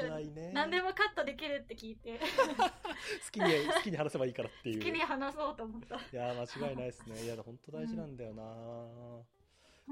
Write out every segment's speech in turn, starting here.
辛いね。何でもカットできるって聞いて、好きに、好きに話せばいいからっていう。好きに話そうと思った。いやー、間違いないですね。いや、本当大事なんだよな、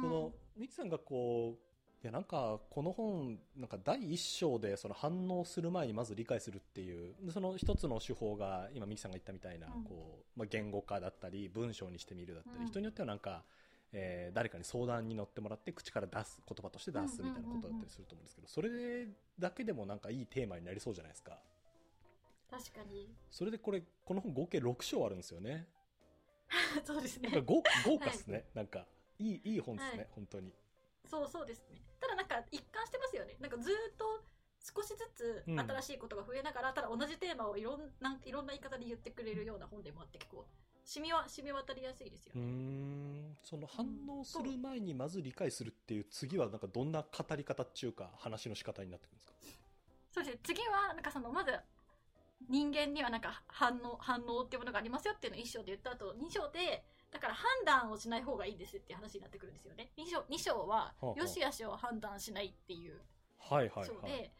この、ミキさんがこう、いや、なんか、この本、なんか第一章でその反応する前にまず理解するっていう、でその一つの手法が、今ミキさんが言ったみたいな、うんこう、まあ、言語化だったり、文章にしてみるだったり、うん人によってはなんか、えー誰かに相談に乗ってもらって口から出す言葉として出すみたいなことだったりすると思うんですけど、それだけでもなんかいいテーマになりそうじゃないですか。確かに。それでこれ、この本合計6章あるんですよね。そうですなんかね。豪豪華っすね、なんかいいいい本ですね、はい本当にそうそうですね。ただなんか一貫してますよね。なんかずーっと少しずつうん新しいことが増えながら、ただ同じテーマをいろんないろんな言い方で言ってくれるような本でもあって結構、染みは、染み渡りやすいですよね。んその反応する前にまず理解するっていう次はなんかどんな語り方っていうか話の仕方になってくるんですか？そうですね。次は、なんかその、まず、人間にはなんか反応、反応っていうものがありますよっていうのを一章で言った後、二章で、だから判断をしない方がいいですっていう話になってくるんですよね。二章、二章はよしあしを判断しないっていうはいはいはい章で、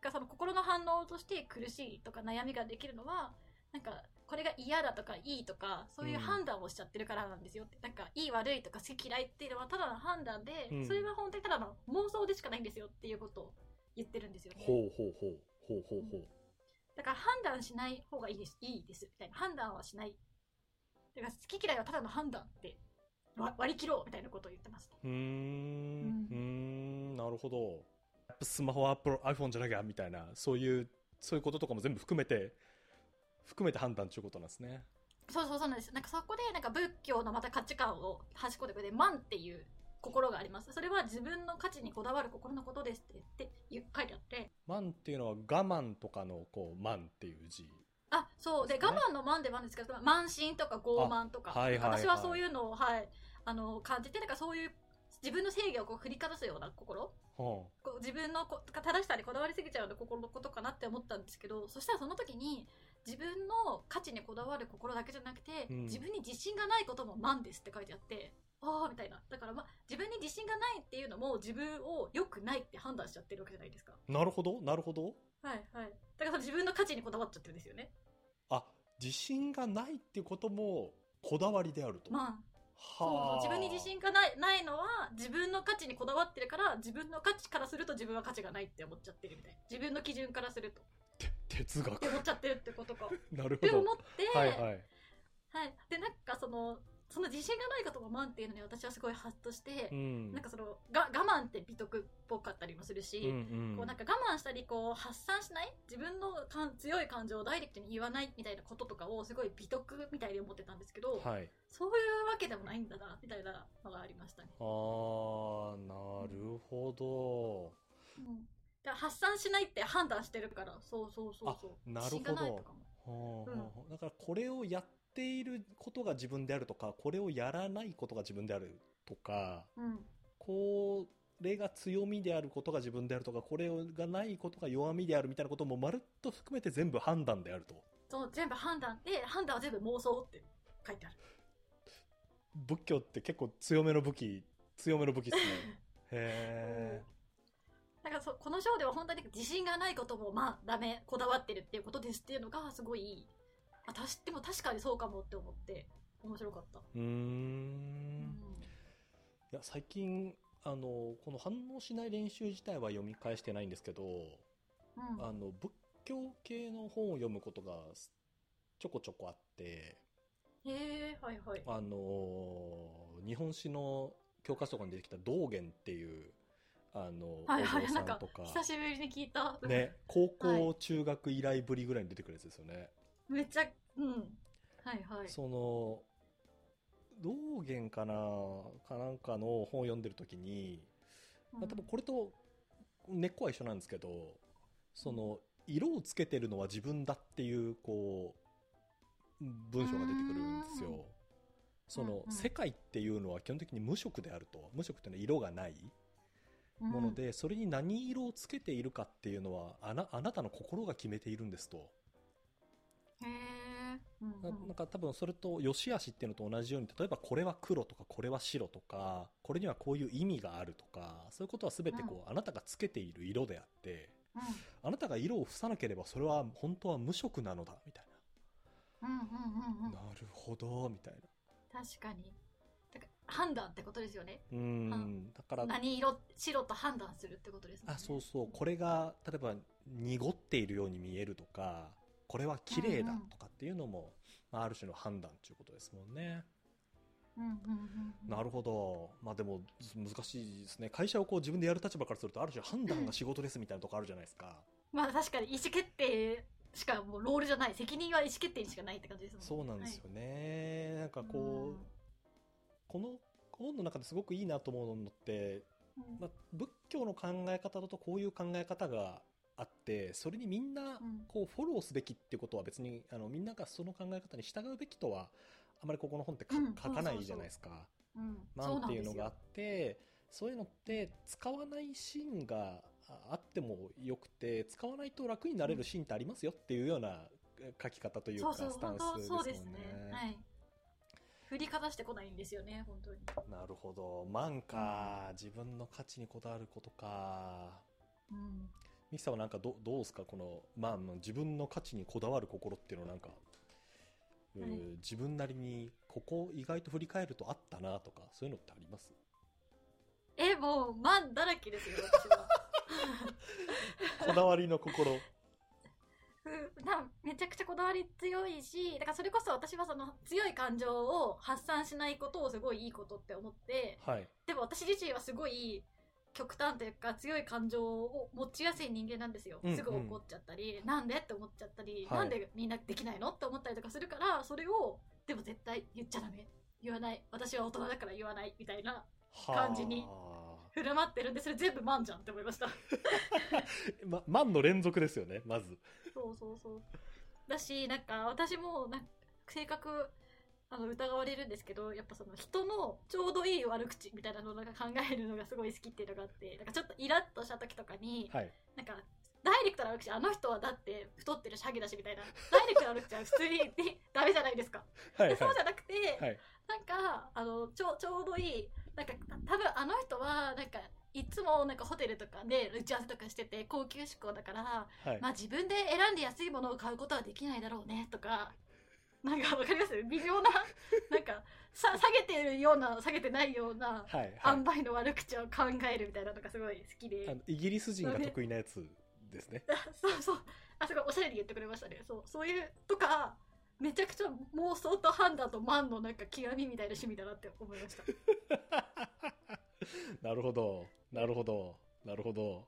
がその心の反応として苦しいとか悩みができるのは、なんか、これが嫌だとかいいとか、そういう判断をしちゃってるからなんですよって。なんか、いい悪いとか好き嫌いっていうのはただの判断で、うんそれは本当にただの妄想でしかないんですよっていうことを言ってるんですよね。ほうほうほうほうほうほうだから判断しない方がいいです。いいです。みたいな。判断はしない。だから好き嫌いはただの判断ってわ割り切ろうみたいなことを言ってますね。うーんうーんなるほどやっぱスマホは iPhone じゃなきゃみたいなそういうそういうこととかも全部含めて含めて判断ということなんですねそうそうそうなんです。なんかそこでなんか仏教のまた価値観を端っこでで万っていう心があります。それは自分の価値にこだわる心のことですって言って書いてあって。慢っていうのは我慢とかのこう慢っていう字あ、そう。で、我慢の慢でもあるんですけど、慢心とか傲慢とか。あはいはいはい私はそういうのを、はい、あの、感じて、なんかそういう自分の正義をこう振りかざすような心はこう自分のこ正しさにこだわりすぎちゃうような心のことかなって思ったんですけどそしたらその時に自分の価値にこだわる心だけじゃなくて、うん。自分に自信がないこともなんですって書いてあってああみたいな。だから、ま、自分に自信がないっていうのも自分を良くないって判断しちゃってるわけじゃないですか。あなるほど。なるほど。はいはい。だから自分の価値にこだわっちゃってるんですよね。あ自信がないっていうこともこだわりであると、まあそうはあ自分に自信がないないのは自分の価値にこだわってるから自分の価値からすると自分は価値がないって思っちゃってるみたいな。自分の基準からすると。て哲学。って思っちゃってるってことか。なるほって思どって、はいはい。はい。で、なんかその、その自信がないことも満っていうのに私はすごいハッとしてう、ん。なんかその、が、我慢って美徳っぽかったりもするし、うんうん。こうなんか我慢したり、こう発散しない自分のかん強い感情をダイレクトに言わないみたいなこととかをすごい美徳みたいに思ってたんですけど、はい。そういうわけでもないんだな、みたいなのがありましたね。あーなるほど。うん。だから発散しないって判断してるから、そうそうそうそう。あなるほど。だからこれをやっていることが自分であるとかこれをやらないことが自分であるとかうん。これが強みであることが自分であるとかこれがないことが弱みであるみたいなこともまるっと含めて全部判断であると。そう、全部判断。で、判断は全部妄想って書いてある。仏教って結構強めの武器強めの武器ですね。へえなんかそこの章では本当に自信がないこともまあダメこだわってるっていうことですっていうのがすごいあたしでも確かにそうかもって思って面白かった、うん。いや最近あのこの反応しない練習自体は読み返してないんですけどうん。あの仏教系の本を読むことがちょこちょこあってへえはいはい。あの日本史の教科書とかに出てきた道元っていうあのはいはいなんかさんとか。久しぶりに聞いた、ね高校はい中学以来ぶりぐらいに出てくるやつですよね、めっちゃうん。はいはい。その道元かなかなんかの本を読んでる時に、まあ、多分これと根っこは一緒なんですけどその色をつけてるのは自分だっていうこう文章が出てくるんですうんよ。その、う世界っていうのは基本的に無色であると。無色っていうのは色がない。うんもので、それに何色をつけているかっていうのはあなあなたの心が決めているんですと。へえうんなうん。なんか多分それと良し悪しっていうのと同じように例えばこれは黒とかこれは白とかこれにはこういう意味があるとかそういうことは全てこう、あなたがつけている色であってあなたが色を伏さなければそれは本当は無色なのだみたいうんうんうんうん。な、なるほどみたいな。確かに判断ってことですよね。うん。だから何色白と判断するってことですね。あそうそう。これが例えば濁っているように見えるとかこれは綺麗だとかっていうのも、まあ、ある種の判断ということですもんね、うんうんうんうん。なるほど。まあでも難しいですね。会社をこう自分でやる立場からするとある種判断が仕事ですみたいなとこあるじゃないですか、まあ確かに意思決定しかもうロールじゃない。責任は意思決定にしかないって感じですもんね。そうなんですよね、なんかはい。こう、この本の中ですごくいいなと思うのって、うん。まあ、仏教の考え方だとこういう考え方があってそれにみんなうん。こうフォローすべきってことは別にあのみんながその考え方に従うべきとはあまりここの本って書かないじゃないですか。うん。なんていうのがあそってそういうのって使わないシーンがああってもよくて使わないと楽になれるシーンってありますよっていうようなえ書き方というかそうそう。スタンスですもんねそうですね。はい振りかざしてこないんですよね本当に。なるほど。万か自分の価値にこだわることか。うん。ミキさんはなんかどどうですか？この、まあ、まあ自分の価値にこだわる心っていうのはなんか、うーはい。自分なりにここ意外と振り返るとあったなとかそういうのってあります？えもう万だらけですよ私は。こだわりの心。ふなめちゃくちゃこだわり強いしだからそれこそ私はその強い感情を発散しないことをすごいいいことって思ってはい。でも私自身はすごい極端というか強い感情を持ちやすい人間なんですよ、うんうん。すぐ怒っちゃったりなんでって思っちゃったり、はい。なんでみんなできないのって思ったりとかするからそれをでも絶対言っちゃダメ。言わない。私は大人だから言わないみたいな感じには振る舞ってるんでそれ全部マンじゃんって思いました。あ ま、万の連続ですよねまずそうそうそう。だしなんか私もなんか性格あの疑われるんですけどやっぱその人のちょうどいい悪口みたいなのをなんか考えるのがすごい好きっていうのがあってなんかちょっとイラッとした時とかに、はい。なんかダイレクトな悪口あの人はだって太ってるしハゲだしみたいな。ダイレクトな悪口は普通にダメじゃないですか、はいでそうはじゃなくて、いはい。なんかあのちょちょうどいいなんか多分あの人はなんかいつもなんかホテルとかで打ち合わせとかしてて高級志向だからはいまあ自分で選んで安いものを買うことはできないだろうねとか、なんかわかります？微妙な、なんかさ下げてるような、下げてないような、はいはい塩梅の悪口を考えるみたいなのがすごい好きあで。のイギリス人が得意なやつですね そうそう。あ、すごいおしゃれに言ってくれましたね。そう、そういう、とか、めちゃくちゃ妄想と判断と万のなんか極みみたいな趣味だなって思いました。なるほど。なるほど。なるほど。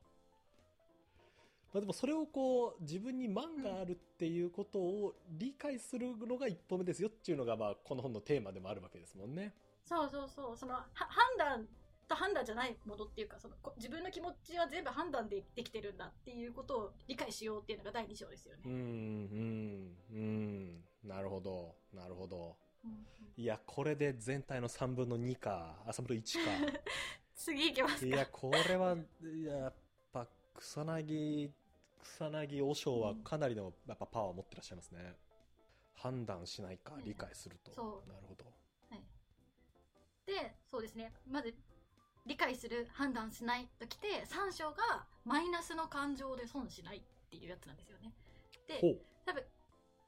まあでもそれをこう自分に満があるっていうことを理解するのが一歩目ですよっていうのがまあこの本のテーマでもあるわけですもんね。そうそうそう。その、は判断と判断じゃないものっていうか、その、こ自分の気持ちは全部判断でできてるんだっていうことを理解しようっていうのが第2章ですよね。うんうんうん。なるほど。なるほどいやこれで全体の3分の2かあ3分の1 次行きますか。かいやこれはいややっぱ草薙草薙和尚はかなりのやっぱパワーを持ってらっしゃいますね。判断しないかね理解すると、なるほど。はい、で、そうですね。まず、理解する、判断しないときて、3章がマイナスの感情で損しないっていうやつなんですよね。で、多分、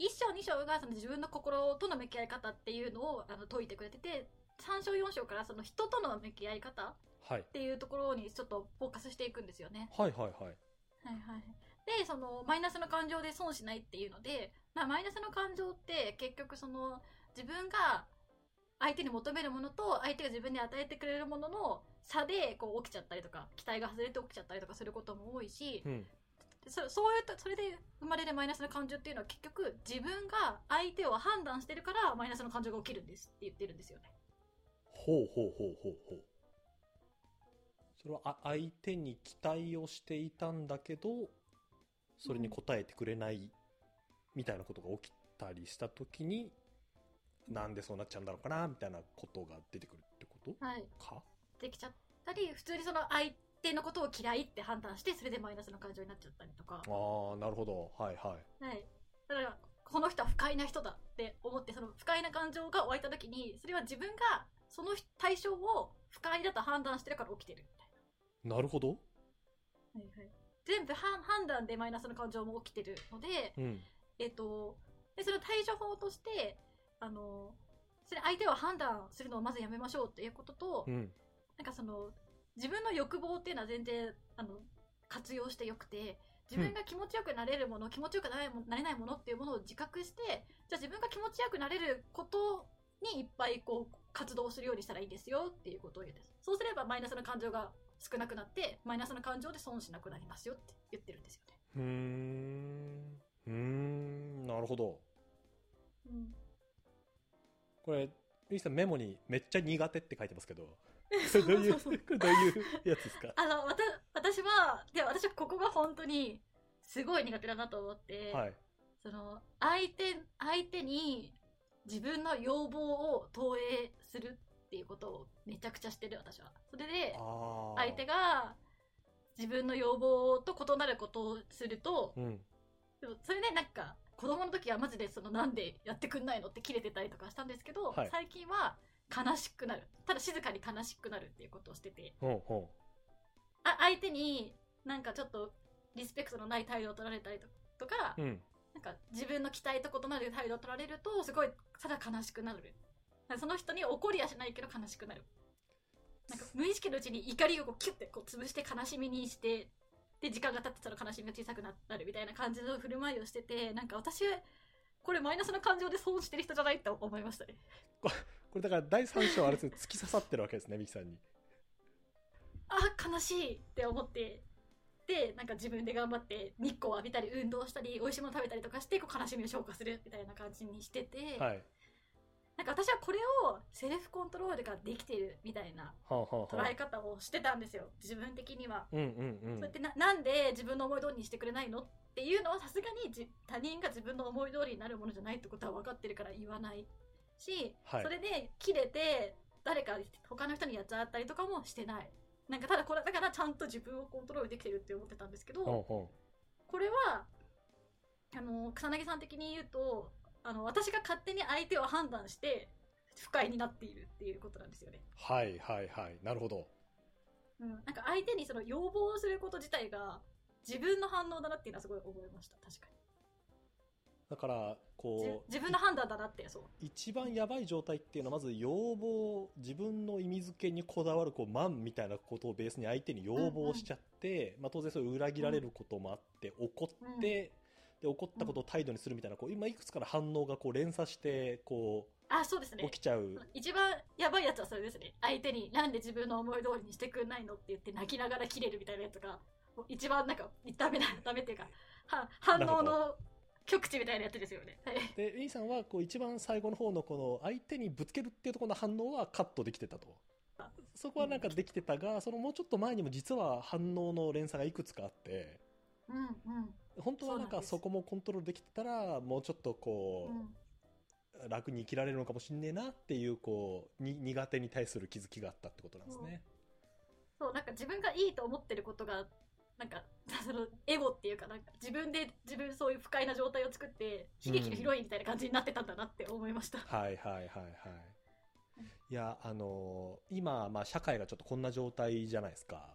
1章2章がその自分の心との向き合い方っていうのをあの解いてくれてて、3章4章からその人との向き合い方っはいていうところにちょっとフォーカスしていくんですよね。はいはいはいはいはい。で、その、マイナスの感情で損しないっていうので、まあ、マイナスの感情って結局その、自分が相手に求めるものと相手が自分に与えてくれるものの差でこう起きちゃったりとか、期待が外れて起きちゃったりとかすることも多いしう、んでそそういうと、それで生まれるマイナスの感情っていうのは結局自分が相手を判断してるからマイナスの感情が起きるんですって言ってるんですよね。ほうほうほうほうほうそれはあ相手に期待をしていたんだけどそれに応えてくれないみたいなことが起きたりした時になんでそうなっちゃうんだろうかなみたいなことが出てくるってことはい。か？できちゃったり、普通にその相手のことを嫌いって判断して、それでマイナスの感情になっちゃったりとか。ああなるほどはいはいはい。だから、この人は不快な人だって思って、その不快な感情が湧いた時に、それは自分がその対象を不快だと判断してるから起きてるみたいなるほどな。はいはい。全部判判断でマイナスの感情も起きてるので、うん。えっと、で、その対処法として、あの、それ相手を判断するのをまずやめましょうっていうことと、うん。なんかその、自分の欲望っていうのは全然、あの、活用してよくて、自分が気持ちよくなれるもの、気持ちよくなれなれないものっていうものを自覚して、じゃあ自分が気持ちよくなれることにいっぱいこう、活動するようにしたらいいですよっていうことを言うんです。そうすればマイナスの感情が少なくなって、マイナスの感情で損しなくなりますよって言ってるんですよね。うーん。うーん。なるほど。うん。これ、ゆいさんメモにめっちゃ苦手って書いてますけど、これどういう、こそうそうれどういうやつですか？あの、わた、私は、で、私はここが本当に、すごい苦手だなと思って、はい。その、相手、相手に自分の要望を投影するっていうことをめちゃくちゃしてる、私は。それで。相手が自分の要望と異なることをすると、うん。でもそれでなんか、子供の時はマジでそのなんでやってくんないのって切れてたりとかしたんですけど、はい最近は悲しくなる。ただ静かに悲しくなるっていうことをしてて、ほうほあ相手になんかちょっとリスペクトのない態度を取られたりととか、う。うん。なんか自分の期待と異なる態度を取られるとすごいただ悲しくなるその人に怒りはしないけど悲しくなるなんか無意識のうちに怒りをこうキュッてこう潰して悲しみにしてで時間が経ってたら悲しみが小さくなるみたいな感じの振る舞いをしててなんか私これマイナスの感情で損してる人じゃないって思いましたね これだから第三章あれですね、突き刺さってるわけですね、ミキさんに。あ悲しいって思ってでなんか自分で頑張って日光を浴びたり運動したり美味しいもの食べたりとかしてこう悲しみを消化するみたいな感じにしてて、はい。なんか私はこれをセルフコントロールができてるみたいなはあ、はあは捉あえ方をしてたんですよ自分的には、うんうんうん。そうやってななんで自分の思い通りにしてくれないの？っていうのはさすがにじ他人が自分の思い通りになるものじゃないってことは分かってるから言わないし、はいそれで切れて誰か他の人にやっちゃったりとかもしてないなんかただこれだからちゃんと自分をコントロールできてるって思ってたんですけど、これはあの草薙さん的に言うとあの私が勝手に相手を判断して不快になっているっていうことなんですよね。う。はいはいはい。なるほど。うん、なんか相手にその要望をすること自体が自分の反応だなっていうのはすごい思いました確かだから、こう、自分の判断だなってそう。一番やばい状態っていうのは、まず要望、自分の意味付けにこだわる、こう、満みたいなことをベースに相手に要望しちゃって、まあ当然それ裏切られることもあって、怒って、で、怒ったことを態度にするみたいな、こう、今いくつかの反応がこう連鎖して、こあそうですう、ね。起きちゃう。一番やばいやつはそれですね。相手になんで自分の思い通りにしてくんないのって言って泣きながら切れるみたいなやつが一番なんかダメだダメっていうかは反応の極致みたいなやつですよね。はい。で、ウィンさんは、こう、一番最後の方の、この、相手にぶつけるっていうところの反応はカットできてたと。そこはなんかできてたが、そのもうちょっと前にも実は反応の連鎖がいくつかあって、うんうん。本当はなんかそこもコントロールできてたら、もうちょっとこうん。う、楽に生きられるのかもしんねえなっていう、こう、に苦手に対する気づきがあったってことなんですね。そうなんか自分がいいと思ってることがなんか そのエゴっていうかなんか自分で自分そういう不快な状態を作って悲劇のヒロインみたいな感じになってたんだなって思いました、はいはいはいはい。いや、あのー今、まあ社会がちょっとこんな状態じゃないですか。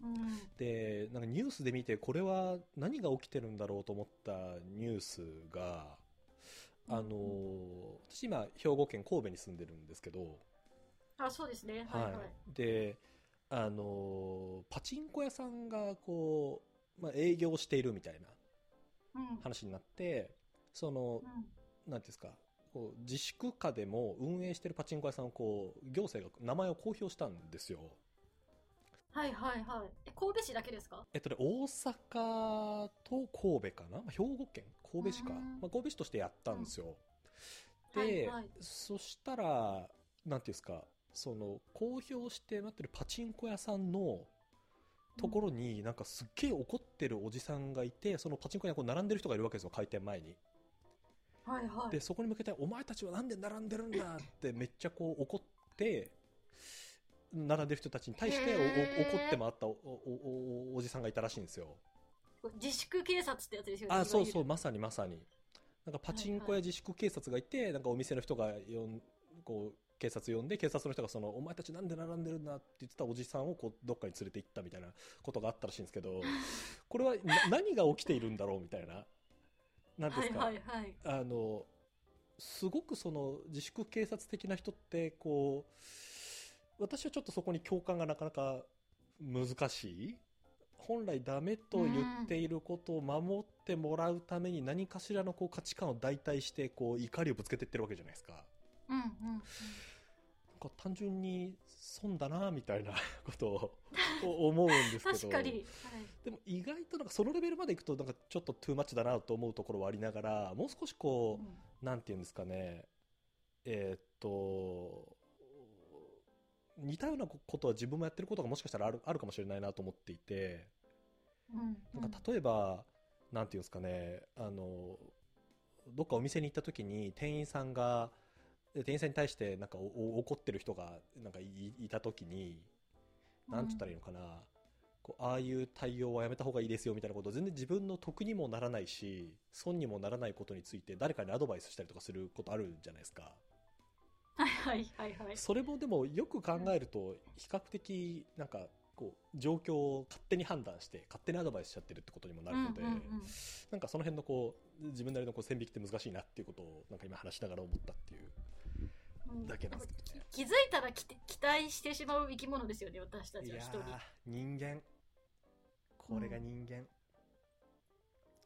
うん。で、なんかニュースで見て、これは何が起きてるんだろうと思ったニュースが、あのー私今、兵庫県神戸に住んでるんですけど、あそうですね。はい。はい、で、あのーパチンコ屋さんがこう、まあ、営業しているみたいなうん。話になって、その、うん。なんていうんですか、こう自粛下でも運営してるパチンコ屋さんをこう、行政が名前を公表したんですよ。はいはいはい。え神戸市だけですか？えっとね、大阪と神戸かな、まあ、兵庫県？神戸市か。うん。まあ、神戸市としてやったんですよ。うん。で、はいはい。そしたら、なんていうんですか、その、公表して待ってるパチンコ屋さんのところに、なんかすっげえ怒ってるおじさんがいて、そのパチンコ屋にこう並んでる人がいるわけですよ、開店前に。はいはいで、そこに向けて、お前たちはなんで並んでるんだってめっちゃこう怒って、並んでる人たちに対して怒って回ったおおおおおじさんがいたらしいんですよ。自粛警察ってやつですよねあ、そうそう、まさにまさに。なんかパチンコや自粛警察がいて、なんかお店の人がよんこう警察呼んで、警察の人がその、お前たちなんで並んでるんだって言ってたおじさんをこう、どっかに連れて行ったみたいなことがあったらしいんですけど、これはな何が起きているんだろうみたいな。なんですか、はいはいはい。あの、すごくその自粛警察的な人って、こう、私はちょっとそこに共感がなかなか難しい。本来ダメと言っていることを守ってもらうために何かしらのこう価値観を代替してこう怒りをぶつけていってるわけじゃないですか。うんうん。なんか単純に損だなみたいな ことを思うんですけど。確かに。はい。でも意外となんかそのレベルまでいくとなんかちょっとトゥーマッチだなと思うところはありながら、もう少しこう、うん。なんていうんですかね、えーっと、似たようなことは自分もやってることがもしかしたらあるあるかもしれないなと思っていて、うん。なんか例えば、なんていうんですかね、あの、どっかお店に行った時に店員さんが、で店員さんに対してなんか怒ってる人がなんかいいた時に、なんて言ったらいいのかな、こうああいう対応はやめた方がいいですよみたいなことを全然自分の得にもならないし、損にもならないことについて誰かにアドバイスしたりとかすることあるじゃないですか。はいはいはいはい。それもでもよく考えると比較的なんかこう状況を勝手に判断して勝手にアドバイスしちゃってるってことにもなるので、うんうんうんなんかその辺のこう自分なりのこう線引きって難しいなっていうことをなんか今話しながら思ったっていううんだけなんですけどね。気づいたら期待してしまう生き物ですよね、私たちは一人。ー人間これが人間、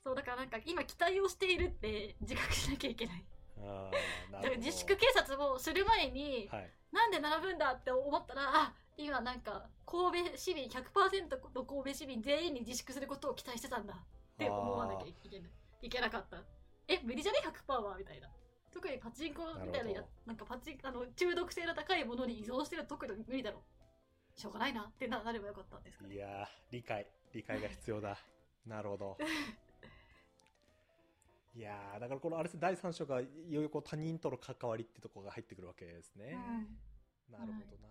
そう、だからなんか今期待をしているって自覚しなきゃいけない。あーなるほど自粛警察をする前に、はいなんで並ぶんだって思ったら、あ、今なんか神戸市民100%の神戸市民全員に自粛することを期待してたんだって思わなきゃいけない。いけなかった。え、無理じゃね ?100% はみたいな。特にパチンコみたいなやなんかパチンあの中毒性の高いものに依存してると特に無理だろ。う。しょうがないなってななればよかったんですかね。いやー理解理解が必要だ。なるほど。いやーだからこのあれです第三章がいよいよこう他人との関わりってところが入ってくるわけですね、うんなるほどな、